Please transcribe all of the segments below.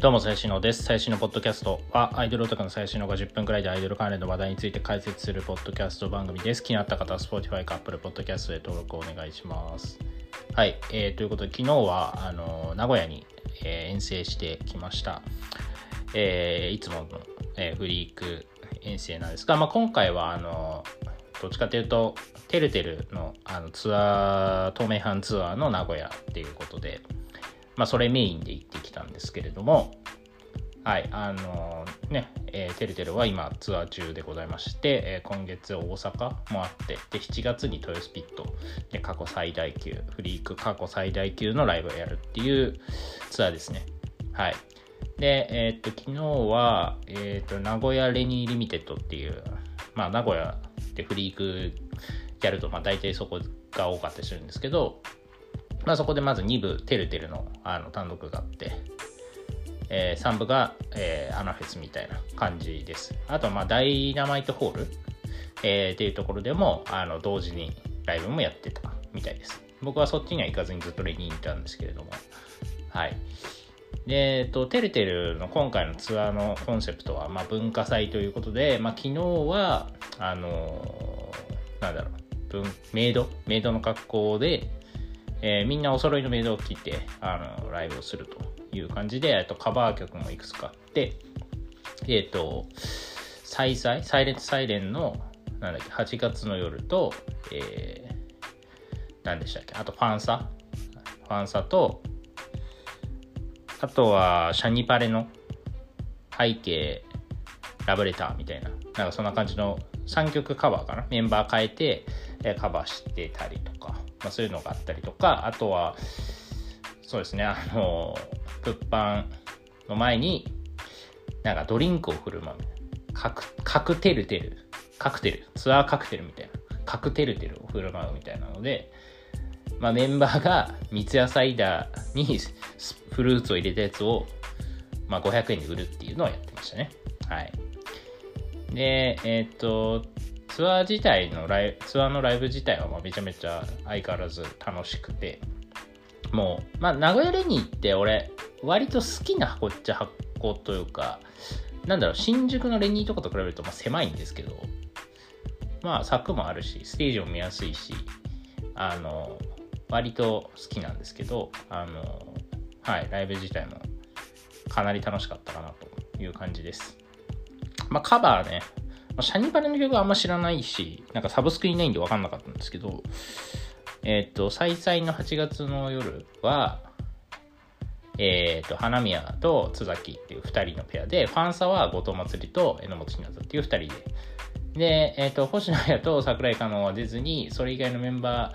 どうも、最新のです。最新のポッドキャストは、アイドルオタクの最新のが10分くらいでアイドル関連の話題について解説するポッドキャスト番組です。気になった方は、Spotify か Apple Podcast で登録をお願いします。はい、えーということで、昨日は、あの、名古屋に、えー遠征してきました。えーいつもの、えーフリーク遠征なんですが、まあ、今回は、あの、どっちかというと、てるてるのあのツアー、東名阪ツアーの名古屋っていうことで、まあ、それメインで行ってきたんですけれども、はい、あのね、えーてるてるは今ツアー中でございまして、えー今月大阪もあって、で、7月に豊洲ピットで過去最大級、フリーク過去最大級のライブをやるっていうツアーですね。はい。で、えーっと、昨日は、えーっと、名古屋レニーリミテッドっていう、まあ、名古屋でフリークやると、まあ、大体そこが多かったりするんですけど、まあ、そこでまず2部、てるてるのあの単独があって、え3部が、えーアナフェスみたいな感じです。あと、まあ、ダイナマイトホール、えーっていうところでも、あの、同時にライブもやってたみたいです。僕はそっちには行かずにずっとレニーに行ったんですけれども、はい。で、えっと、てるてるの今回のツアーのコンセプトは、まあ、文化祭ということで、まあ、昨日は、あのーなんだろう、メイド？メイドの格好で、えーみんなお揃いのメイドを着て、あの、ライブをするという感じで、えっと、カバー曲もいくつかあって、えっと、サイサイ、サイレントサイレンの、なんだっけ、8月の夜と、えー、何でしたっけ、あとファンサファンサと、あとは、シャニパレの背景、ラブレターみたいな、なんかそんな感じの3曲カバーかな？メンバー変えて、えカバーしてたりとか、まあ、そういうのがあったりとか、あとは、そうですね、あの、物販の前に、なんかドリンクを振る舞う。カクカクテルテル、カクテル、ツアーカクテルみたいな、カクテルテルを振る舞うみたいなので、まあ、メンバーが三ツ矢サイダーにフルーツを入れたやつを、まあ、500円で売るっていうのをやってましたね。はい。で、えーっと、ツアー自体のライブ、ツアーのライブ自体はまあめちゃめちゃ相変わらず楽しくて、もう、まあ、名古屋レニーって俺、割と好きな箱っちゃ箱というか、なんだろう、新宿のレニーとかと比べるとまあ狭いんですけど、まあ、柵もあるし、ステージも見やすいし、あの、割と好きなんですけど、あの、はい、ライブ自体もかなり楽しかったかなという感じです。まあ、カバーね、まあシャニバレの曲はあんま知らないし、なんかサブスクにないんで分かんなかったんですけど、えっ、と、再々の8月の夜は、えっ、と、花宮と津崎っていう2人のペアで、ファンサは後藤祭りと榎本ひなっていう2人で、で、えっ、と、星野彩と桜井香音は出ずに、それ以外のメンバ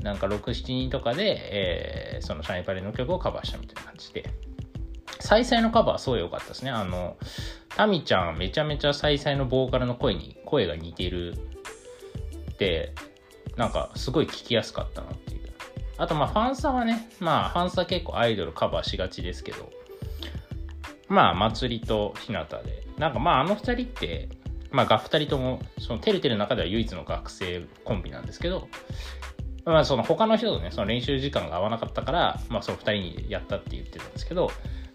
ー、なんか6、7人とかで、えーそのシャニパレの曲をカバーしたみたいな感じで、再々のカバーすごい良かったですね。あの、タミちゃんめちゃめちゃ再々のボーカルの声に、声が似てるって、なんかすごい聞きやすかったなっていう。あとまあファンサはね、まあファンサ結構アイドルカバーしがちですけど、まあ祭りと日向で、なんかまああの二人って、まあが二人とも、そのテレテレの中では唯一の学生コンビなんですけど、まあその他の人とね、その練習時間が合わなかったから、まあその二人にやったって言ってたんですけど、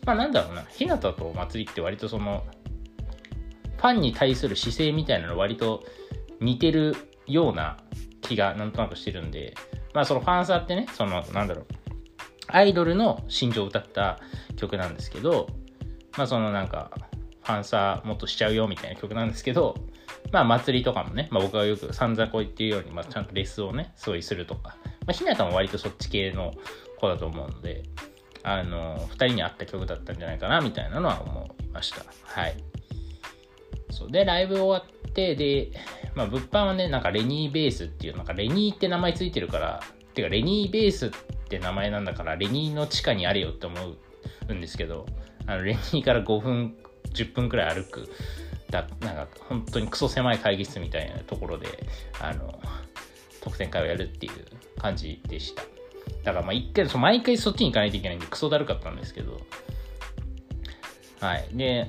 まあなんだろうな、日向と祭りって割とその、ファンに対する姿勢みたいなの割と似てるような気がなんとなくしてるんで、まあそのファンサーってね、そのなんだろう、アイドルの心情を歌った曲なんですけど、まあそのなんか、ファンサーもっとしちゃうよみたいな曲なんですけど、まあ祭りとかもね、まあ僕がよく散々こう言ってるように、まあちゃんとレスをね、そういするとか、まあひなたも割とそっち系の子だと思うので、あの、二人に合った曲だったんじゃないかなみたいなのは思いました。はい。そうで、ライブ終わって、で、まあ、物販はね、なんかレニーベースっていう、なんかレニーって名前ついてるから、てかレニーベースって名前なんだから、レニーの地下にあれよって思うんですけど、あのレニーから5分、10分くらい歩く、だなんか本当にクソ狭い会議室みたいなところで、あの、特典会をやるっていう感じでした。だからまあ一回、そ毎回そっちに行かないといけないんでクソだるかったんですけど、はい。で、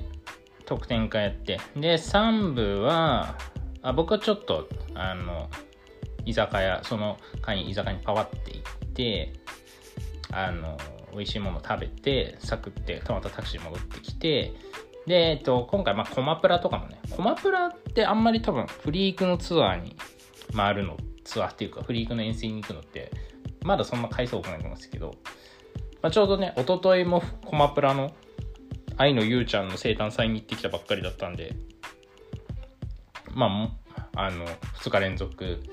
特典会やって。で、3部は、あ僕はちょっと、あの、居酒屋、その会に居酒屋にパワって行って、あの、美味しいもの食べてサクってまたタクシー戻ってきてで、えっと、今回まあコマプラとかもねコマプラってあんまり多分フリークのツアーに回るのツアーっていうかフリークの遠征に行くのってまだそんな回数多くないと思うんですけど、まあ、ちょうどね一昨日もコマプラの愛のゆうちゃんの生誕祭に行ってきたばっかりだったんで。まああの2日連続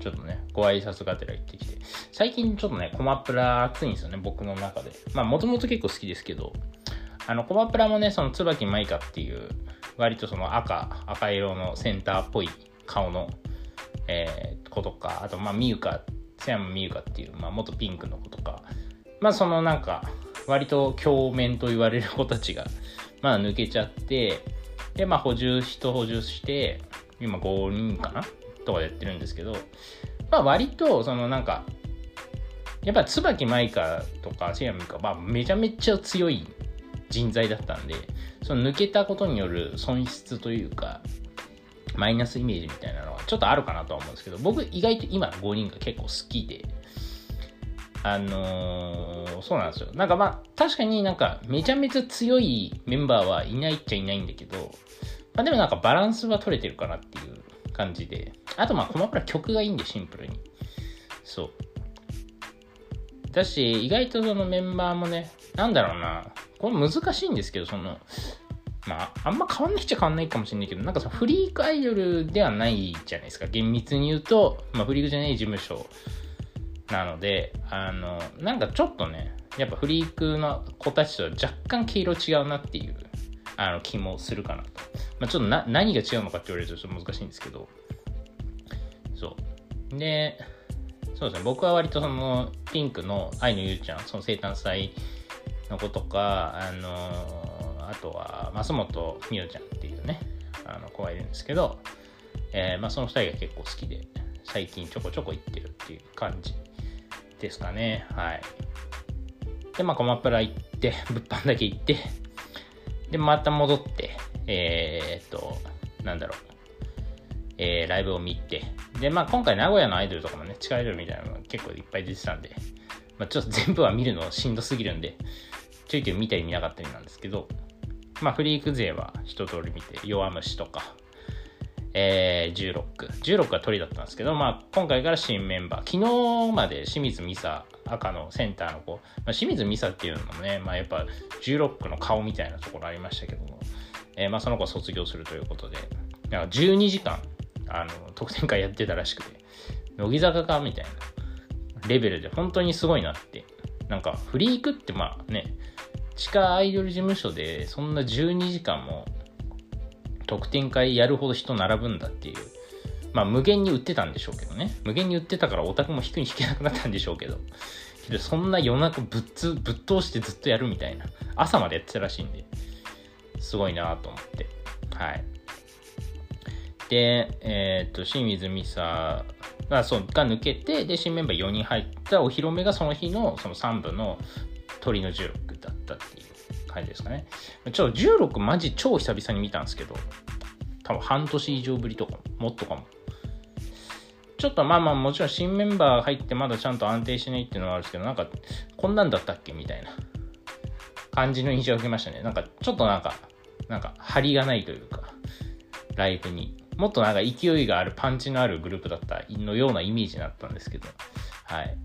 ちょっとね、ご挨拶がてら行ってきて、最近ちょっとね、コマプラ熱いんですよね、僕の中で。まあ、もともと結構好きですけど、あの、コマプラもね、その椿舞香っていう、割とその赤、赤色のセンターっぽい顔の、えー、子とか、あと、まあ、ミユカ、瀬山ミユカっていう、まあ、元ピンクの子とか、まあ、そのなんか、割と鏡面と言われる子たちが、まあ、抜けちゃって、で、まあ、補充、人補充して、今5人かな？とかやってるんですけど、まあ割と、そのなんか、やっぱ椿舞香とかシェアミカはめちゃめちゃ強い人材だったんで、その抜けたことによる損失というか、マイナスイメージみたいなのはちょっとあるかなとは思うんですけど、僕意外と今5人が結構好きで、あのー、そうなんですよ。なんかまあ、確かになんかめちゃめちゃ強いメンバーはいないっちゃいないんだけど、まあでもなんかバランスは取れてるかなっていう感じで。あとまあ、コマプラ曲がいいんで、シンプルに。そう。だし、意外とそのメンバーもね、なんだろうな、これ難しいんですけど、その、まあ、あんま変わんなくちゃ変わんないかもしれないけど、なんかそのフリークアイドルではないじゃないですか。厳密に言うと、まあ、フリークじゃない事務所なので、あの、なんかちょっとね、やっぱフリークの子たちとは若干毛色違うなっていうあの気もするかなと。まあ、ちょっとな何が違うのかって言われるとちょっと難しいんですけど、そう。で、そうですね、僕は割とそのピンクの愛のゆうちゃん、その生誕祭の子とか、あのあとは増本美桜ちゃんっていうね、あの子がいるんですけど、えー、まあ、その2人が結構好きで、最近ちょこちょこ行ってるっていう感じですかね。はい。で、まあ、コマプラ行って、物販だけ行って、で、また戻って、えー、っと、なんだろう、えー、ライブを見て、で、まあ今回名古屋のアイドルとかもね、地下アイドルみたいなのが結構いっぱい出てたんで、まあちょっと全部は見るのしんどすぎるんで、ちょいちょい見たり見なかったりなんですけど、まあフリーク勢は一通り見て、弱虫とか、えー、16。16が鳥だったんですけど、まあ今回から新メンバー、昨日まで清水美沙、赤のセンターの子、まあ、清水美沙っていうのもね、まあやっぱ16の顔みたいなところありましたけども、えー、まあその子卒業するということで、なんか12時間、あの、特典会やってたらしくて、乃木坂かみたいなレベルで本当にすごいなって。なんか、フリークってまあね、地下アイドル事務所でそんな12時間も特典会やるほど人並ぶんだっていう。まあ無限に売ってたんでしょうけどね。無限に売ってたからオタクも引くに引けなくなったんでしょうけど。けどそんな夜中ぶっつ、ぶっ通してずっとやるみたいな。朝までやってたらしいんで。すごいなと思って。はい。で、えっ、と、清水美沙がそうが抜けて、で、新メンバー4人入ったお披露目がその日のその3部の鳥の16だったっていう感じですかね。ちょっと16マジ超久々に見たんですけど、多分半年以上ぶりとかも、もっとかも。ちょっとまあまあもちろん新メンバー入ってまだちゃんと安定しないっていうのはあるんですけど、なんかこんなんだったっけみたいな感じの印象を受けましたね。なんかちょっとなんか、なんか張りがないというか、ライブに。もっとなんか勢いがあるパンチのあるグループだったのようなイメージだったんですけど、はい。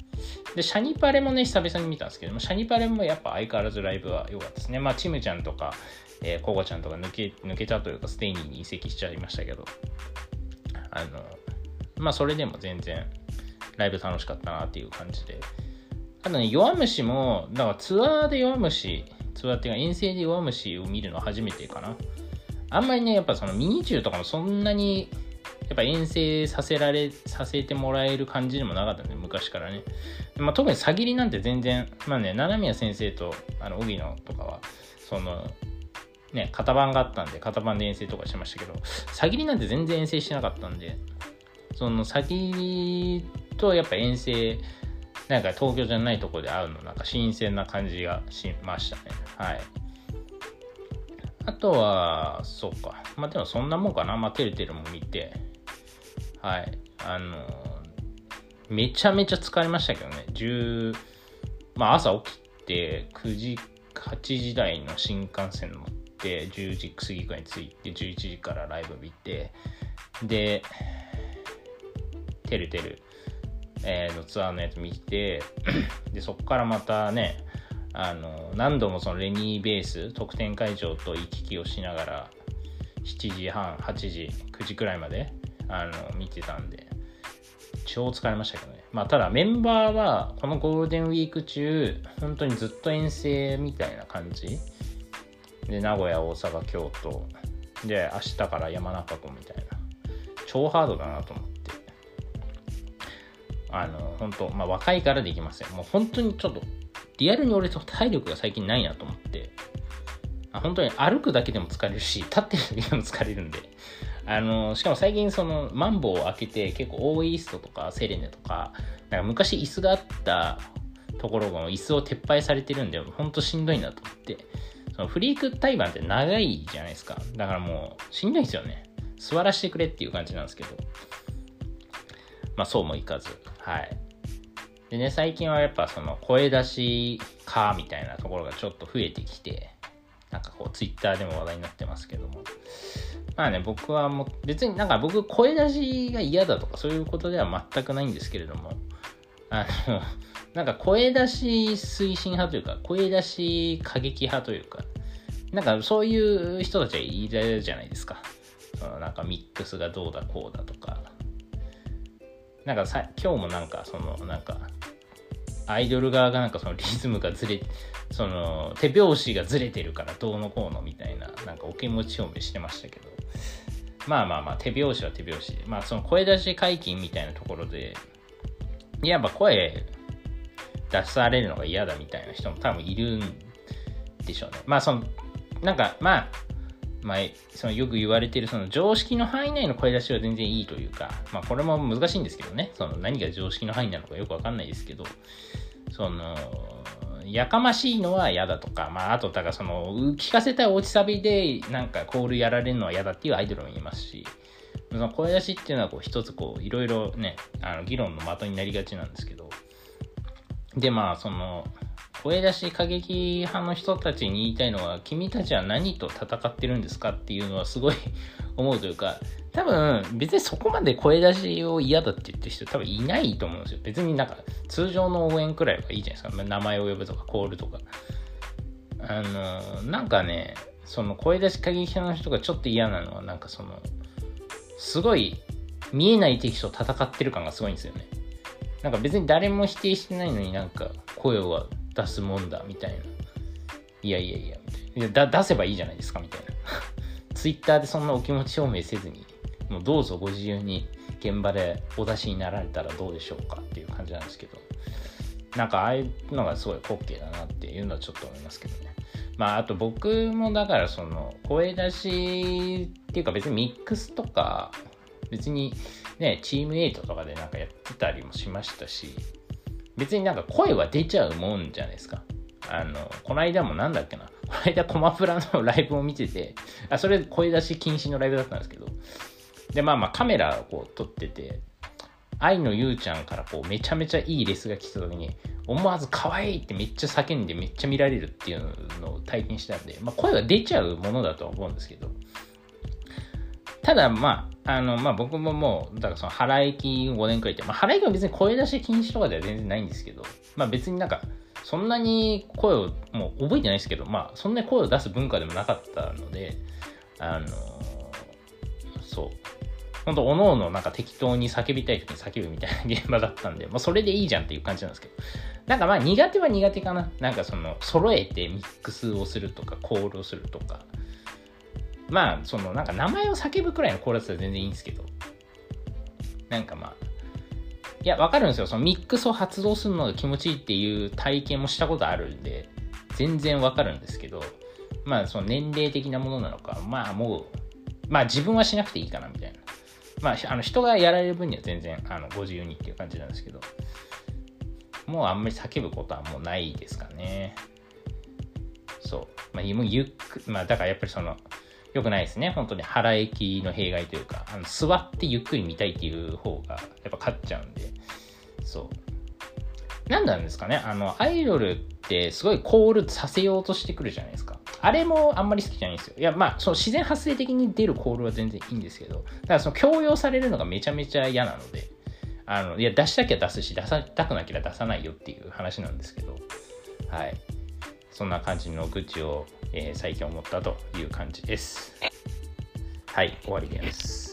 で、シャニパレもね、久々に見たんですけども、シャニパレもやっぱ相変わらずライブは良かったですね。まあ、チムちゃんとか、えー、ココちゃんとか抜け、抜けたというか、ステイニーに移籍しちゃいましたけど、あの、まあ、それでも全然、ライブ楽しかったなっていう感じで。あとね、弱虫も、だからツアーで弱虫、ツアーっていうか遠征で弱虫を見るの初めてかな。あんまりね、やっぱそのミニチューとかもそんなに、やっぱ遠征させられ、させてもらえる感じでもなかったんで、昔からね。まあ、特に詐欺りなんて全然、まあね、七宮先生と、あの、荻野とかは、その、ね、型番があったんで、型番で遠征とかしましたけど、詐欺りなんて全然遠征してなかったんで、その詐欺とやっぱ遠征、なんか東京じゃないとこで会うの、なんか新鮮な感じがしましたね。はい。あとは、そうか。まあでもそんなもんかな。まあ、てるてるも見て。はい。あの、めちゃめちゃ疲れましたけどね。10、まあ朝起きて9時8時台の新幹線乗って10時過ぎくらいに着いて11時からライブ見てでてるてる、えー、のツアーのやつ見てでそこからまたねあの何度もそのレニーベース特典会場と行き来をしながら7時半8時9時くらいまであの見てたんで。超疲れましたけどね。まあただメンバーはこのゴールデンウィーク中本当にずっと遠征みたいな感じ。で名古屋大阪京都。で明日から山中湖みたいな。超ハードだなと思って。あの本当まあ若いからできません。もう本当にちょっとリアルに俺と体力が最近ないなと思って、本当に歩くだけでも疲れるし、立ってるだけでも疲れるんで、あの、しかも最近そのマンボウを開けて結構オーイーストとかセレネとか、なんか昔椅子があったところが椅子を撤廃されてるんで、ほんとしんどいなと思って、そのフリーク対バンって長いじゃないですか。だからもうしんどいですよね。座らせてくれっていう感じなんですけど、まあそうもいかず、はい。でね、最近はやっぱその声出しかみたいなところがちょっと増えてきて、なんかこうツイッターでも話題になってますけども。まあね、僕はもう別になんか僕声出しが嫌だとかそういうことでは全くないんですけれども、あの、なんか声出し推進派というか、声出し過激派というか、なんかそういう人たちはいるじゃないですか。そのなんかミックスがどうだこうだとか。なんかさ今日もなんかそのなんかアイドル側がなんかそのリズムがずれその手拍子がずれてるからどうのこうのみたいななんかお気持ち表明してましたけどまあまあまあ手拍子は手拍子。でまあその声出し解禁みたいなところでいわば声出されるのが嫌だみたいな人も多分いるんでしょうね。まあそのなんかまあまあ、そのよく言われてるその常識の範囲内の声出しは全然いいというか、まあ、これも難しいんですけどね、その何が常識の範囲なのかよくわかんないですけど、その、やかましいのは嫌だとか、まあ、あと、だからその、聞かせたい落ちサビで、なんかコールやられるのは嫌だっていうアイドルもいますし、その声出しっていうのはこう一つこういろいろねあの議論の的になりがちなんですけどでまあその声出し過激派の人たちに言いたいのは、君たちは何と戦ってるんですかっていうのはすごい思うというか、多分別にそこまで声出しを嫌だって言ってる人多分いないと思うんですよ。別になんか通常の応援くらいはいいじゃないですか。名前を呼ぶとかコールとか。あの、なんかね、その声出し過激派の人がちょっと嫌なのは、なんかその、すごい見えない敵と戦ってる感がすごいんですよね。なんか別に誰も否定してないのになんか声は出すもんだみたいな。いやいやいや、みたいな。出せばいいじゃないですかみたいな。ツイッターでそんなお気持ち表明せずに、もうどうぞご自由に現場でお出しになられたらどうでしょうかっていう感じなんですけど、なんかああいうのがすごい滑稽だなっていうのはちょっと思いますけどね。まああと僕もだからその声出しっていうか別にミックスとか別にね、チームエイトとかでなんかやってたりもしましたし、別になんか声は出ちゃうもんじゃないですか。あの、この間もなんだっけな。この間 コマプラのライブを見てて、あ、それ声出し禁止のライブだったんですけど、で、まあまあカメラをこう撮ってて、愛のゆうちゃんからこうめちゃめちゃいいレスが来た時に、思わず可愛いってめっちゃ叫んでめっちゃ見られるっていうのを体験したんで、まあ声は出ちゃうものだとは思うんですけど、ただまあ、あの、まあ僕ももう、だからその腹息5年くらいって、まあ腹息は別に声出し禁止とかでは全然ないんですけど、まあ別になんか、そんなに声を、もう覚えてないですけど、まあそんなに声を出す文化でもなかったので、あの、そう。本当おのおのなんか適当に叫びたい時に叫ぶみたいな現場だったんで、まあそれでいいじゃんっていう感じなんですけど、なんかまあ苦手は苦手かな。なんかその、揃えてミックスをするとか、コールをするとか、まあ、その、なんか名前を叫ぶくらいのコーラスは全然いいんですけど、なんかまあ、いや、わかるんですよ。そのミックスを発動するのが気持ちいいっていう体験もしたことあるんで、全然わかるんですけど、まあ、その年齢的なものなのか、まあもう、まあ自分はしなくていいかなみたいな。まあ、あの人がやられる分には全然あのご自由にっていう感じなんですけど、もうあんまり叫ぶことはもうないですかね。そう。まあ、ゆっくまあだからやっぱりその、良くないですね。本当に腹液の弊害というか、あの座ってゆっくり見たいっていう方がやっぱ勝っちゃうんで、そう。何なんですかねあの、アイドルってすごいコールさせようとしてくるじゃないですか。あれもあんまり好きじゃないんですよ。いや、まあ、その自然発生的に出るコールは全然いいんですけど、だからその強要されるのがめちゃめちゃ嫌なので、あの、いや、出したきゃ出すし、出さたくなければ出さないよっていう話なんですけど、はい。そんな感じの愚痴を、えー、最近思ったという感じです。はい、終わりです。